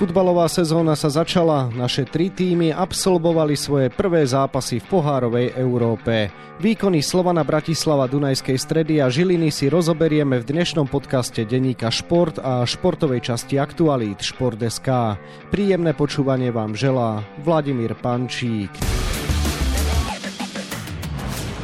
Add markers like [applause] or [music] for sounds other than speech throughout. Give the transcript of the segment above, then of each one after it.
Futbalová sezóna sa začala, naše tri týmy absolvovali svoje prvé zápasy v pohárovej Európe. Výkony Slovana Bratislava Dunajskej stredy a Žiliny si rozoberieme v dnešnom podcaste denníka Šport a športovej časti Aktualít Šport.sk. Príjemné počúvanie vám želá Vladimír Pančík.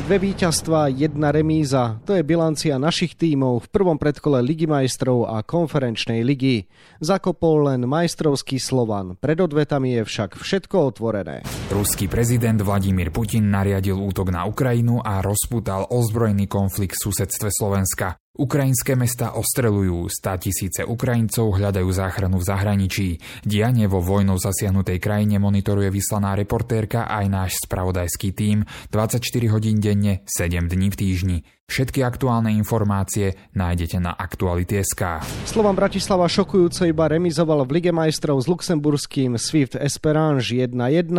Dve víťazstva, jedna remíza. To je bilancia našich tímov v prvom predkole Ligy majstrov a konferenčnej ligy. Zakopol len majstrovský Slovan. Pred odvetami je však všetko otvorené. Ruský prezident Vladimír Putin nariadil útok na Ukrajinu a rozputal ozbrojený konflikt v susedstve Slovenska. Ukrajinské mesta ostrelujú, stá tisíce Ukrajincov hľadajú záchranu v zahraničí. Dianie vo vojnou zasiahnutej krajine monitoruje vyslaná reportérka aj náš spravodajský tím 24 hodín denne, 7 dní v týždni. Všetky aktuálne informácie nájdete na Aktuality.sk. Slovan Bratislava šokujúco iba remizoval v Lige majstrov s luxemburským Swift Esperange 1-1.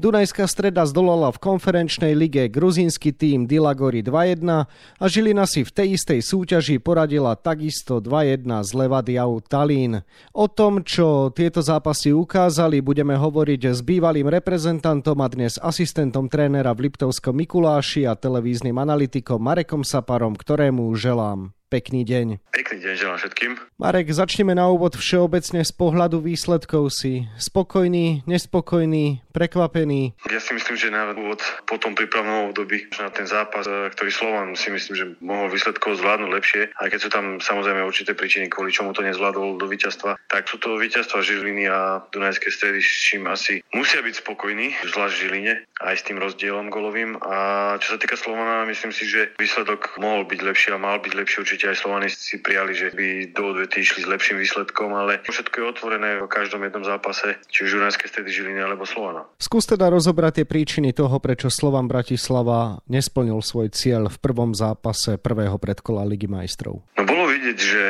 Dunajská streda zdolala v konferenčnej lige gruzínsky tým Dilagori 2-1 a Žilina si v tej istej súťaži poradila takisto 2-1 z Levadiau Talín. O tom, čo tieto zápasy ukázali, budeme hovoriť s bývalým reprezentantom a dnes asistentom trénera v Liptovskom Mikuláši a televíznym analytikom Marekom Saparom, ktorému želám Pekný deň. Pekný deň želám všetkým. Marek, začneme na úvod všeobecne z pohľadu výsledkov si. Spokojný, nespokojný, prekvapený? Ja si myslím, že na úvod po tom prípravnom období na ten zápas, e, ktorý Slovan si myslím, že mohol výsledkov zvládnuť lepšie, aj keď sú tam samozrejme určité príčiny, kvôli čomu to nezvládol do víťazstva, tak sú to víťazstva Žiliny a Dunajské stredy, s čím asi musia byť spokojní, zvlášť Žiline, aj s tým rozdielom golovým. A čo sa týka Slovana, myslím si, že výsledok mohol byť lepší a mal byť lepší určite určite aj Slovani si prijali, že by do odvety išli s lepším výsledkom, ale všetko je otvorené v každom jednom zápase, či už Dunajské stredy Žiliny alebo Slovana. Skús teda rozobrať tie príčiny toho, prečo Slovan Bratislava nesplnil svoj cieľ v prvom zápase prvého predkola Ligy majstrov. No bolo vidieť, že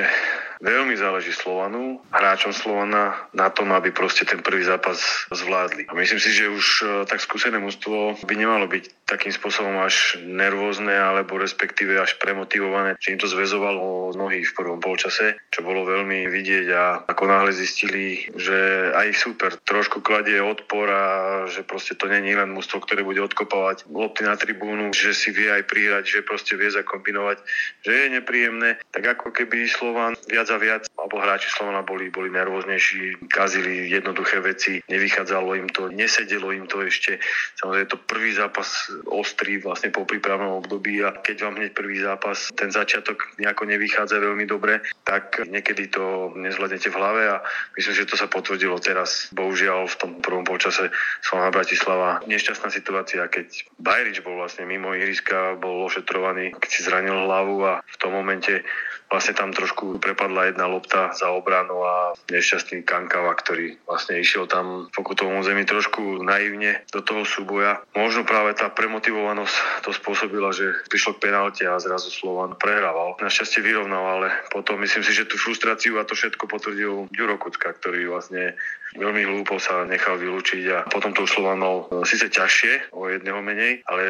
Veľmi záleží Slovanu, hráčom Slovana na tom, aby proste ten prvý zápas zvládli. A myslím si, že už e, tak skúsené mužstvo by nemalo byť takým spôsobom až nervózne alebo respektíve až premotivované, že im to zväzovalo nohy v prvom polčase, čo bolo veľmi vidieť a ako náhle zistili, že aj super trošku kladie odpor a že proste to není len mužstvo, ktoré bude odkopávať lopty na tribúnu, že si vie aj prihrať, že proste vie zakombinovať, že je nepríjemné, tak ako keby Slovan viac a viac, alebo hráči Slovana boli, boli nervóznejší, kazili jednoduché veci, nevychádzalo im to, nesedelo im to ešte. Samozrejme, je to prvý zápas ostrý vlastne po prípravnom období a keď vám hneď prvý zápas, ten začiatok nejako nevychádza veľmi dobre, tak niekedy to nezvládnete v hlave a myslím, že to sa potvrdilo teraz. Bohužiaľ v tom prvom polčase Slovana Bratislava nešťastná situácia, keď Bajrič bol vlastne mimo ihriska, bol ošetrovaný, keď si zranil hlavu a v tom momente vlastne tam trošku prepadla jedna lopta za obranu a nešťastný Kankava, ktorý vlastne išiel tam v pokutovom zemi trošku naivne do toho súboja. Možno práve tá premotivovanosť to spôsobila, že prišlo k penalte a zrazu Slovan prehrával. Našťastie vyrovnal, ale potom myslím si, že tú frustráciu a to všetko potvrdil Ďuro Kucka, ktorý vlastne veľmi hlúpo sa nechal vylúčiť a potom to Slovan mal e, síce ťažšie, o jedného menej, ale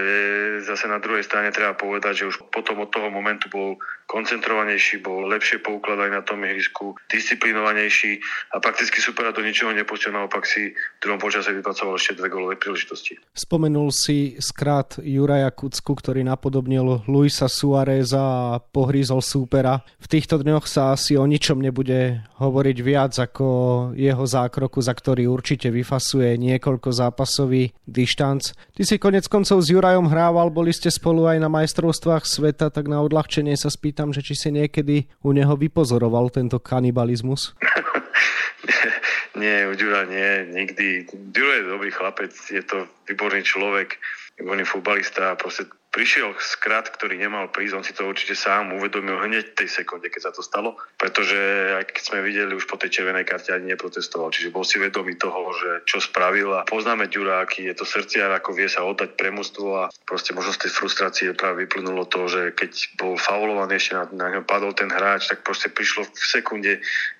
zase na druhej strane treba povedať, že už potom od toho momentu bol koncentrovanejší, bol lepšie poukladať na tom ihrisku, disciplinovanejší a prakticky supera do ničoho nepustil, naopak si v druhom počase vypracoval ešte dve golové príležitosti. Spomenul si skrát Juraja Kucku, ktorý napodobnil Luisa Suareza a pohrízol súpera. V týchto dňoch sa asi o ničom nebude hovoriť viac ako jeho zákroku, za ktorý určite vyfasuje niekoľko zápasový dištanc. Ty si konec koncov s Jurajom hrával, boli ste spolu aj na majstrovstvách sveta, tak na odľahčenie sa spýtam pýtam, že či si niekedy u neho vypozoroval tento kanibalizmus? [laughs] nie, Ďura nie, nikdy. Ďuro je dobrý chlapec, je to výborný človek, výborný futbalista a proste prišiel skrat, ktorý nemal prísť, on si to určite sám uvedomil hneď tej sekunde, keď sa to stalo, pretože aj keď sme videli už po tej červenej karte ani neprotestoval, čiže bol si vedomý toho, že čo spravil a poznáme Ďura, aký je to srdciar, ako vie sa oddať pre a proste možno z tej frustrácie práve vyplynulo to, že keď bol faulovaný ešte na, na ňom padol ten hráč, tak proste prišlo v sekunde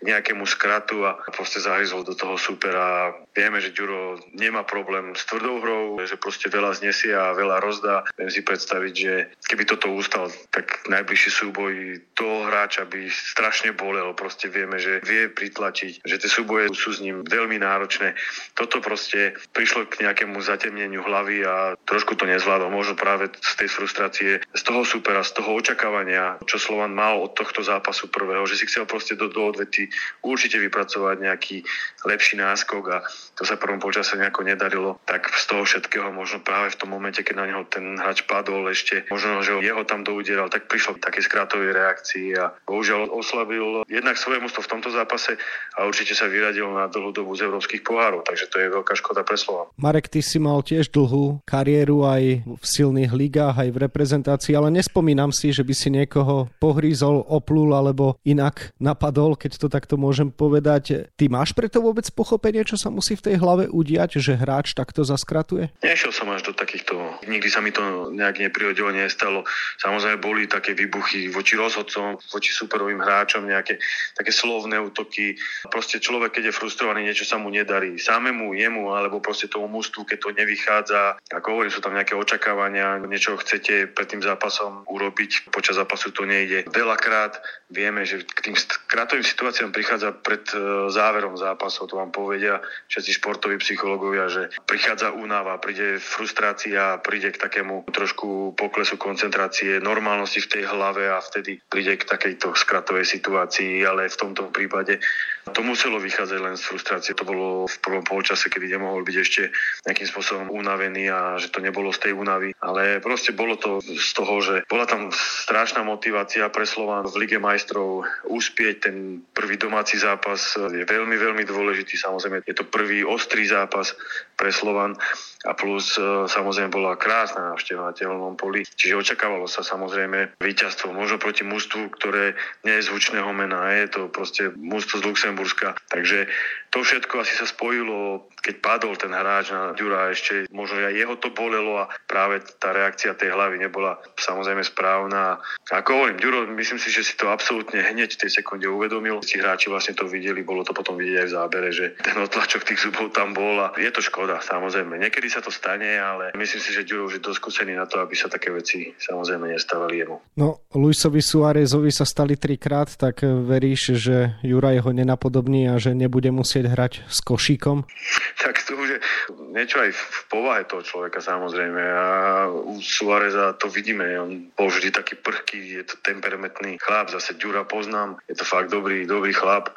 nejakému skratu a proste zahryzol do toho supera. Vieme, že Ďuro nemá problém s tvrdou hrou, že proste veľa znesie a veľa rozdá. Viem si pred predstaviť, že keby toto ustal, tak najbližší súboj toho hráča by strašne bolel. Proste vieme, že vie pritlačiť, že tie súboje sú s ním veľmi náročné. Toto proste prišlo k nejakému zatemneniu hlavy a trošku to nezvládol. Možno práve z tej frustrácie, z toho supera, z toho očakávania, čo Slovan mal od tohto zápasu prvého, že si chcel proste do, do odvety určite vypracovať nejaký lepší náskok a to sa prvom počase nejako nedarilo, tak z toho všetkého možno práve v tom momente, keď na neho ten hráč padol ešte, možno, že jeho tam doudieral, tak prišlo k takej skrátovej reakcii a bohužiaľ oslabil jednak svoje mústvo v tomto zápase a určite sa vyradil na dlhú dobu z európskych pohárov, takže to je veľká škoda pre Slovan. Marek, ty si mal tiež dlhú kariéru aj v silných ligách, aj v reprezentácii, ale nespomínam si, že by si niekoho pohrízol, oplul alebo inak napadol, keď to takto môžem povedať. Ty máš preto vôbec pochopenie, čo sa musí v tej hlave udiať, že hráč takto zaskratuje? Nešiel som až do takýchto, nikdy sa mi to nejak neprihodilo, nestalo. Samozrejme boli také výbuchy voči rozhodcom, voči superovým hráčom, nejaké také slovné útoky. Proste človek, keď je frustrovaný, niečo sa mu nedarí. Samému, jemu, alebo proste tomu mústvu, keď to nevychádza. Ako hovorím, sú tam nejaké očakávania, niečo chcete pred tým zápasom urobiť, počas zápasu to nejde. Veľakrát vieme, že k tým kratovým situáciám prichádza pred e, záverom zápasov, to vám povedia všetci športoví psychológovia, že prichádza únava, príde frustrácia, príde k takému trošku poklesu koncentrácie, normálnosti v tej hlave a vtedy príde k takejto skratovej situácii, ale v tomto prípade to muselo vychádzať len z frustrácie. To bolo v prvom polčase, kedy nemohol byť ešte nejakým spôsobom unavený a že to nebolo z tej únavy. Ale proste bolo to z toho, že bola tam strašná motivácia pre Slován v Lige majstrov uspieť. Ten prvý domáci zápas je veľmi, veľmi dôležitý. Samozrejme, je to prvý ostrý zápas pre Slovan a plus e, samozrejme bola krásna návšteva tehelnom poli. Čiže očakávalo sa samozrejme víťazstvo, možno proti mústvu, ktoré nie je zvučného mena, je to proste mústvo z Luxemburska. Takže to všetko asi sa spojilo, keď padol ten hráč na Ďura, ešte možno aj jeho to bolelo a práve tá reakcia tej hlavy nebola samozrejme správna. Ako hovorím, Ďuro, myslím si, že si to absolútne hneď v tej sekunde uvedomil. Tí hráči vlastne to videli, bolo to potom vidieť aj v zábere, že ten otlačok tých zubov tam bol a je to škoda, samozrejme. Niekedy sa to stane, ale myslím si, že Ďuro už je dosť skúsený na to, aby sa také veci samozrejme nestávali jemu. No, Luisovi Suárezovi sa stali trikrát, tak veríš, že Juraj ho nenapodobní a že nebude musieť hrať s košíkom? Tak to už je niečo aj v povahe toho človeka samozrejme a u Suareza to vidíme, on bol vždy taký prchký, je to temperamentný chlap, zase Ďura poznám, je to fakt dobrý, dobrý chlap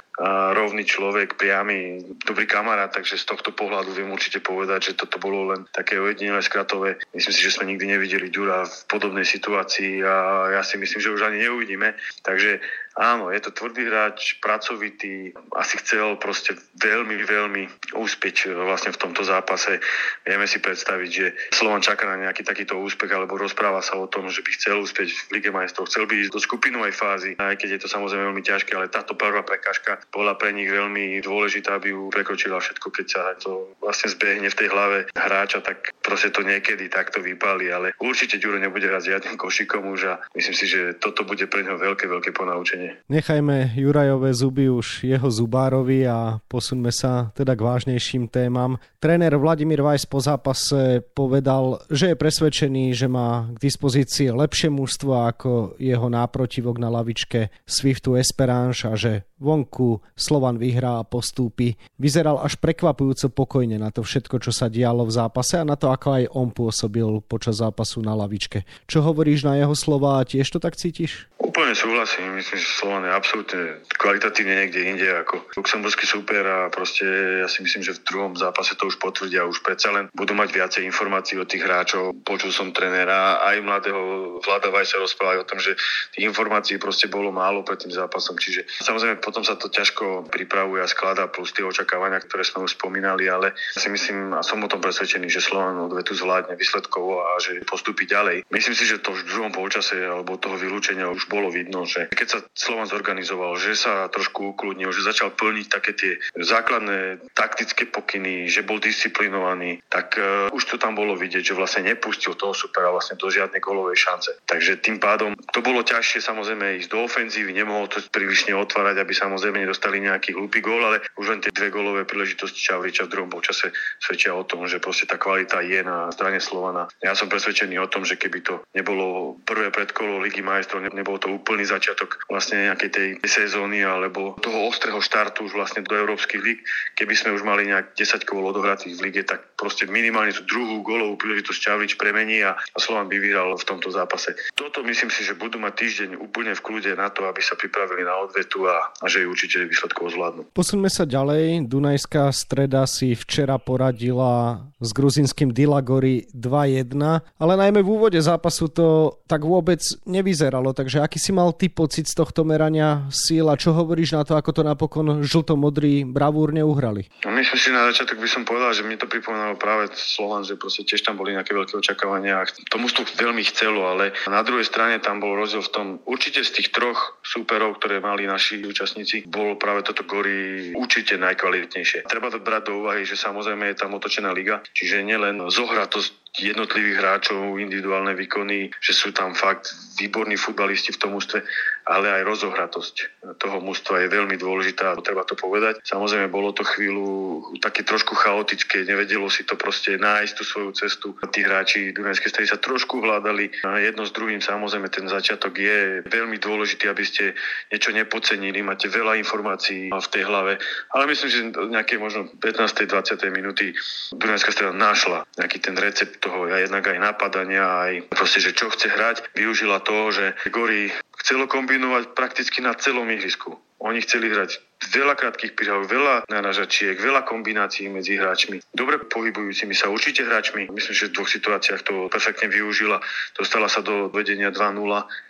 rovný človek, priamy, dobrý kamarát, takže z tohto pohľadu viem určite povedať, že toto bolo len také ojedinelé skratové. Myslím si, že sme nikdy nevideli Ďura v podobnej situácii a ja si myslím, že už ani neuvidíme. Takže áno, je to tvrdý hráč, pracovitý, asi chcel proste veľmi, veľmi úspieť vlastne v tomto zápase. Vieme si predstaviť, že Slovan čaká na nejaký takýto úspech alebo rozpráva sa o tom, že by chcel úspieť v Lige majstrov, chcel by ísť do skupinovej fázy, aj keď je to samozrejme veľmi ťažké, ale táto prvá prekažka bola pre nich veľmi dôležitá, aby ju prekročila všetko, keď sa to vlastne zbehne v tej hlave hráča, tak proste to niekedy takto vypali, ale určite Ďuro nebude hrať žiadnym košikom už a myslím si, že toto bude pre neho veľké, veľké ponaučenie. Nechajme Jurajové zuby už jeho zubárovi a posunme sa teda k vážnejším témam. Tréner Vladimír Vajs po zápase povedal, že je presvedčený, že má k dispozícii lepšie mužstvo ako jeho náprotivok na lavičke Swiftu Esperange a že vonku Slovan vyhrá a postúpi. Vyzeral až prekvapujúco pokojne na to všetko, čo sa dialo v zápase a na to, ako aj on pôsobil počas zápasu na lavičke. Čo hovoríš na jeho slova? Tiež to tak cítiš? Úplne súhlasím. Myslím, že Slovan je absolútne kvalitatívne niekde inde ako luxemburský super a proste ja si myslím, že v druhom zápase to už potvrdia. Už predsa len budú mať viacej informácií od tých hráčov. Počul som trénera aj mladého Vlada Vajsa rozprávať o tom, že tých informácií proste bolo málo pred tým zápasom. Čiže samozrejme potom sa to ťažko pripravuje a skladá plus tie očakávania, ktoré sme už spomínali, ale si myslím a som o tom presvedčený, že Slovan odvetu zvládne výsledkovo a že postupí ďalej. Myslím si, že to v druhom polčase alebo toho vylúčenia už bolo vidno, že keď sa Slovan zorganizoval, že sa trošku ukludnil, že začal plniť také tie základné taktické pokyny, že bol disciplinovaný, tak uh, už to tam bolo vidieť, že vlastne nepustil toho supera vlastne do žiadnej golovej šance. Takže tým pádom to bolo ťažšie samozrejme ísť do ofenzívy, nemohol to prílišne otvárať, aby samozrejme nedostali nejaký hlúpy gól, ale už len tie dve golové príležitosti Čavriča v druhom počase svedčia o tom, že proste tá kvalita je na strane Slovana. Ja som presvedčený o tom, že keby to nebolo prvé predkolo Ligy majstrov, nebolo to úplný začiatok vlastne nejakej tej sezóny alebo toho ostrého štartu už vlastne do európskych líg, keby sme už mali nejak 10 kôl odohratých v lige, tak proste minimálne tú druhú golovú príležitosť Čavrič premení a, a Slovan by vyhral v tomto zápase. Toto myslím si, že budú mať týždeň úplne v kľude na to, aby sa pripravili na odvetu a, a že ju určite výsledkov zvládnu. Posuňme sa ďalej. Dunajská streda si včera poradila s gruzinským Dilagori 2-1, ale najmä v úvode zápasu to tak vôbec nevyzeralo, takže aký si mal ty pocit z tohto merania síl a čo hovoríš na to, ako to napokon žlto-modrí bravúrne uhrali? No, myslím si na začiatok by som povedal, že mi to pripomínalo práve Slovan, že proste tiež tam boli nejaké veľké očakávania a tomu to veľmi chcelo, ale na druhej strane tam bol rozdiel v tom, určite z tých troch súperov, ktoré mali naši účastníci, bolo práve toto Gori určite najkvalitnejšie. Treba to brať do úvahy, že samozrejme je tam otočená liga, čiže nielen zohratosť jednotlivých hráčov, individuálne výkony, že sú tam fakt výborní futbalisti v tom ústve, ale aj rozohratosť toho mústva je veľmi dôležitá, treba to povedať. Samozrejme, bolo to chvíľu také trošku chaotické, nevedelo si to proste nájsť tú svoju cestu. Tí hráči Dunajskej stredy sa trošku hľadali jedno s druhým. Samozrejme, ten začiatok je veľmi dôležitý, aby ste niečo nepocenili. Máte veľa informácií v tej hlave, ale myslím, že nejaké možno 15. 20. minúty Dunajská streda našla nejaký ten recept toho, ja jednak aj napadania, aj proste, že čo chce hrať. Využila to, že Gori chcelo kombinovať prakticky na celom ihrisku. Oni chceli hrať veľa krátkých prihávok, veľa naražačiek, veľa kombinácií medzi hráčmi. Dobre pohybujúcimi sa určite hráčmi. Myslím, že v dvoch situáciách to perfektne využila. Dostala sa do vedenia 2-0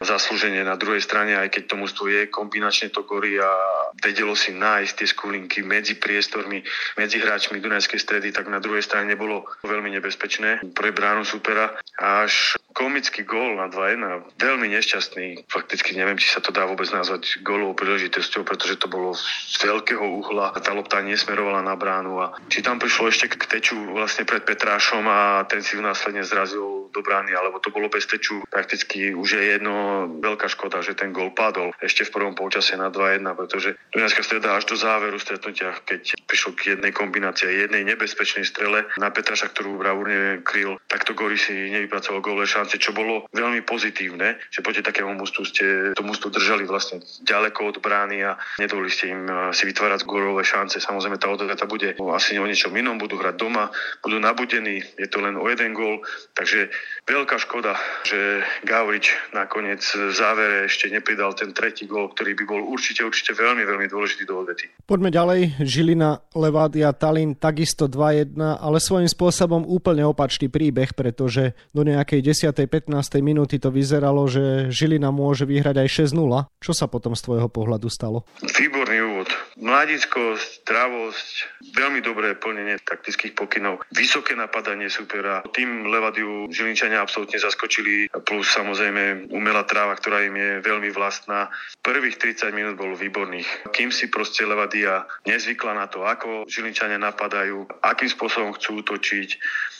zaslúženie na druhej strane, aj keď tomu je kombinačne to gorí a vedelo si nájsť tie skulinky medzi priestormi, medzi hráčmi Dunajskej stredy, tak na druhej strane nebolo veľmi nebezpečné pre bránu supera. Až komický gól na 2-1, veľmi nešťastný. Fakticky neviem, či sa to dá vôbec nazvať gólovou príležitosťou, pretože to bolo z veľkého uhla. Tá lopta nesmerovala na bránu a či tam prišlo ešte k teču vlastne pred Petrášom a ten si ju následne zrazil do brány, alebo to bolo bez teču. Prakticky už je jedno veľká škoda, že ten gól padol ešte v prvom polčase na 2-1, pretože Dunajská streda až do záveru stretnutia, keď prišlo k jednej kombinácii, jednej nebezpečnej strele na Petraša, ktorú bravúrne kryl, tak to Gori si nevypracoval gólové šance, čo bolo veľmi pozitívne, že proti takému mústvu ste to mústvo držali vlastne ďaleko od brány a nedovolili ste im eh, si vytvárať gólové šance. Samozrejme tá odveta bude asi o niečom inom, budú hrať doma, budú nabudení, je to len o jeden gól, takže veľká škoda, že Gavrič nakoniec v závere ešte nepridal ten tretí gól, ktorý by bol určite, určite veľmi, veľmi dôležitý do odvety. Poďme ďalej. Žilina, Levádia, Talin takisto 2-1, ale svojím spôsobom úplne opačný príbeh, pretože do nejakej 10. 15. minúty to vyzeralo, že Žilina môže vyhrať aj 6-0. Čo sa potom z tvojho pohľadu stalo? Výborný úvod. Mladickosť, zdravosť, veľmi dobré plnenie taktických pokynov, vysoké napadanie supera. Tým Levadiu Žilinčania absolútne zaskočili, plus samozrejme umelá tráva, ktorá im je veľmi vlastná. Prvých 30 minút bolo výborných. Kým si proste Levadia nezvykla na to, ako Žilinčania napadajú, akým spôsobom chcú útočiť,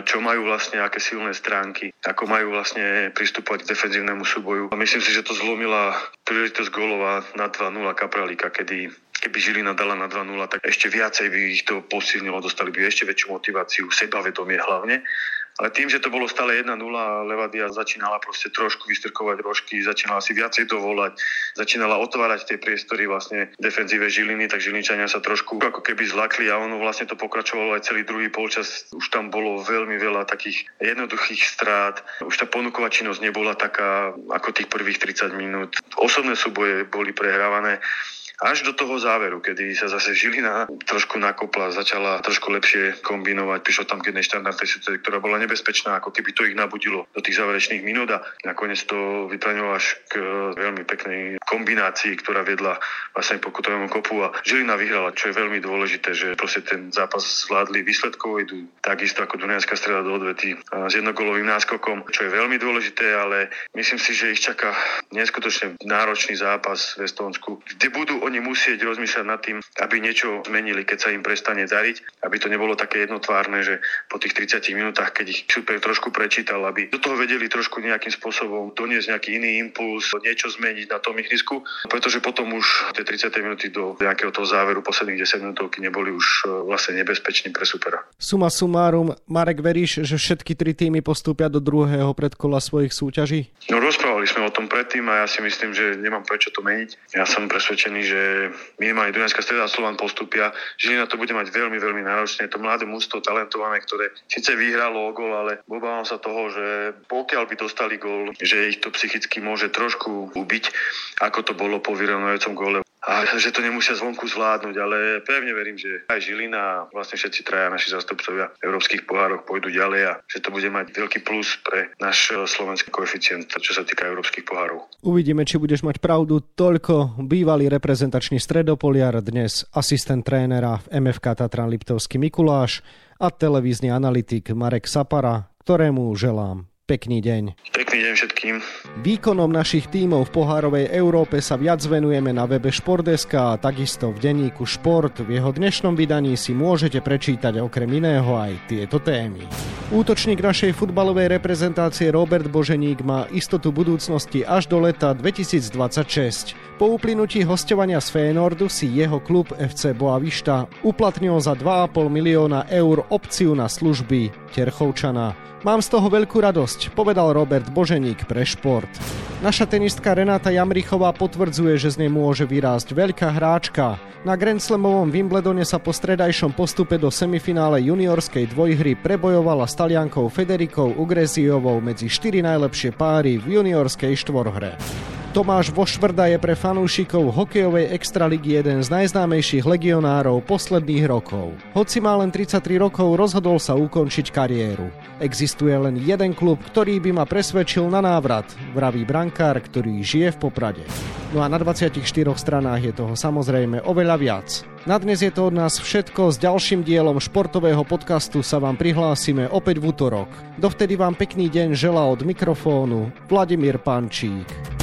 čo majú vlastne, aké silné stránky, ako majú vlastne pristupovať k defenzívnemu súboju. Myslím si, že to zlomila príležitosť golova na 2-0 Kapralíka, kedy keby Žilina dala na 2-0, tak ešte viacej by ich to posilnilo, dostali by ešte väčšiu motiváciu, sebavedomie hlavne. Ale tým, že to bolo stále 1-0, Levadia začínala proste trošku vystrkovať rožky, začínala si viacej dovolať, začínala otvárať tie priestory vlastne defenzíve Žiliny, tak Žilinčania sa trošku ako keby zlakli a ono vlastne to pokračovalo aj celý druhý polčas. Už tam bolo veľmi veľa takých jednoduchých strát. Už tá ponuková činnosť nebola taká ako tých prvých 30 minút. Osobné súboje boli prehrávané až do toho záveru, kedy sa zase Žilina trošku nakopla, začala trošku lepšie kombinovať, prišlo tam k jednej štandardnej situácii, ktorá bola nebezpečná, ako keby to ich nabudilo do tých záverečných minút a nakoniec to vyplnilo až k veľmi peknej kombinácii, ktorá viedla vlastne pokutovému kopu a Žilina vyhrala, čo je veľmi dôležité, že proste ten zápas zvládli výsledkovo, idú takisto ako Dunajská streda do odvety s jednogolovým náskokom, čo je veľmi dôležité, ale myslím si, že ich čaká neskutočne náročný zápas v Estónsku, kde budú oni musieť rozmýšľať nad tým, aby niečo zmenili, keď sa im prestane dariť, aby to nebolo také jednotvárne, že po tých 30 minútach, keď ich super trošku prečítal, aby do toho vedeli trošku nejakým spôsobom doniesť nejaký iný impuls, niečo zmeniť na tom ihrisku, pretože potom už tie 30 minúty do nejakého toho záveru posledných 10 minútovky neboli už e, vlastne nebezpeční pre supera. Suma sumárum, Marek, veríš, že všetky tri týmy postúpia do druhého predkola svojich súťaží? No rozprávali sme o tom predtým a ja si myslím, že nemám prečo to meniť. Ja som presvedčený, že minimálne Dunajská streda a Slovan postupia. Žilina to bude mať veľmi, veľmi náročné. To mladé mústvo, talentované, ktoré síce vyhralo o gol, ale obávam sa toho, že pokiaľ by dostali gól, že ich to psychicky môže trošku ubiť, ako to bolo po vyrovnajúcom gole a že to nemusia zvonku zvládnuť, ale pevne verím, že aj Žilina a vlastne všetci traja naši zastupcovia v európskych pohároch pôjdu ďalej a že to bude mať veľký plus pre náš slovenský koeficient, čo sa týka európskych pohárov. Uvidíme, či budeš mať pravdu. Toľko bývalý reprezentačný stredopoliar, dnes asistent trénera v MFK Tatran Liptovský Mikuláš a televízny analytik Marek Sapara, ktorému želám Pekný deň. Pekný deň všetkým. Výkonom našich tímov v pohárovej Európe sa viac venujeme na webe Špordeska a takisto v denníku Šport. V jeho dnešnom vydaní si môžete prečítať okrem iného aj tieto témy. Útočník našej futbalovej reprezentácie Robert Boženík má istotu budúcnosti až do leta 2026. Po uplynutí hostovania z Fénordu si jeho klub FC Boavista uplatnil za 2,5 milióna eur opciu na služby Terchovčana. Mám z toho veľkú radosť, povedal Robert Boženík pre šport. Naša tenistka Renáta Jamrichová potvrdzuje, že z nej môže vyrásť veľká hráčka. Na Grand Slamovom Wimbledone sa po stredajšom postupe do semifinále juniorskej dvojhry prebojovala s taliankou Federikou Ugresiovou medzi 4 najlepšie páry v juniorskej štvorhre. Tomáš Vošvrda je pre fanúšikov hokejovej extraligy jeden z najznámejších legionárov posledných rokov. Hoci má len 33 rokov, rozhodol sa ukončiť kariéru. Existuje len jeden klub, ktorý by ma presvedčil na návrat, vraví brankár, ktorý žije v Poprade. No a na 24 stranách je toho samozrejme oveľa viac. Na dnes je to od nás všetko. S ďalším dielom športového podcastu sa vám prihlásime opäť v útorok. Dovtedy vám pekný deň želá od mikrofónu Vladimír Pančík.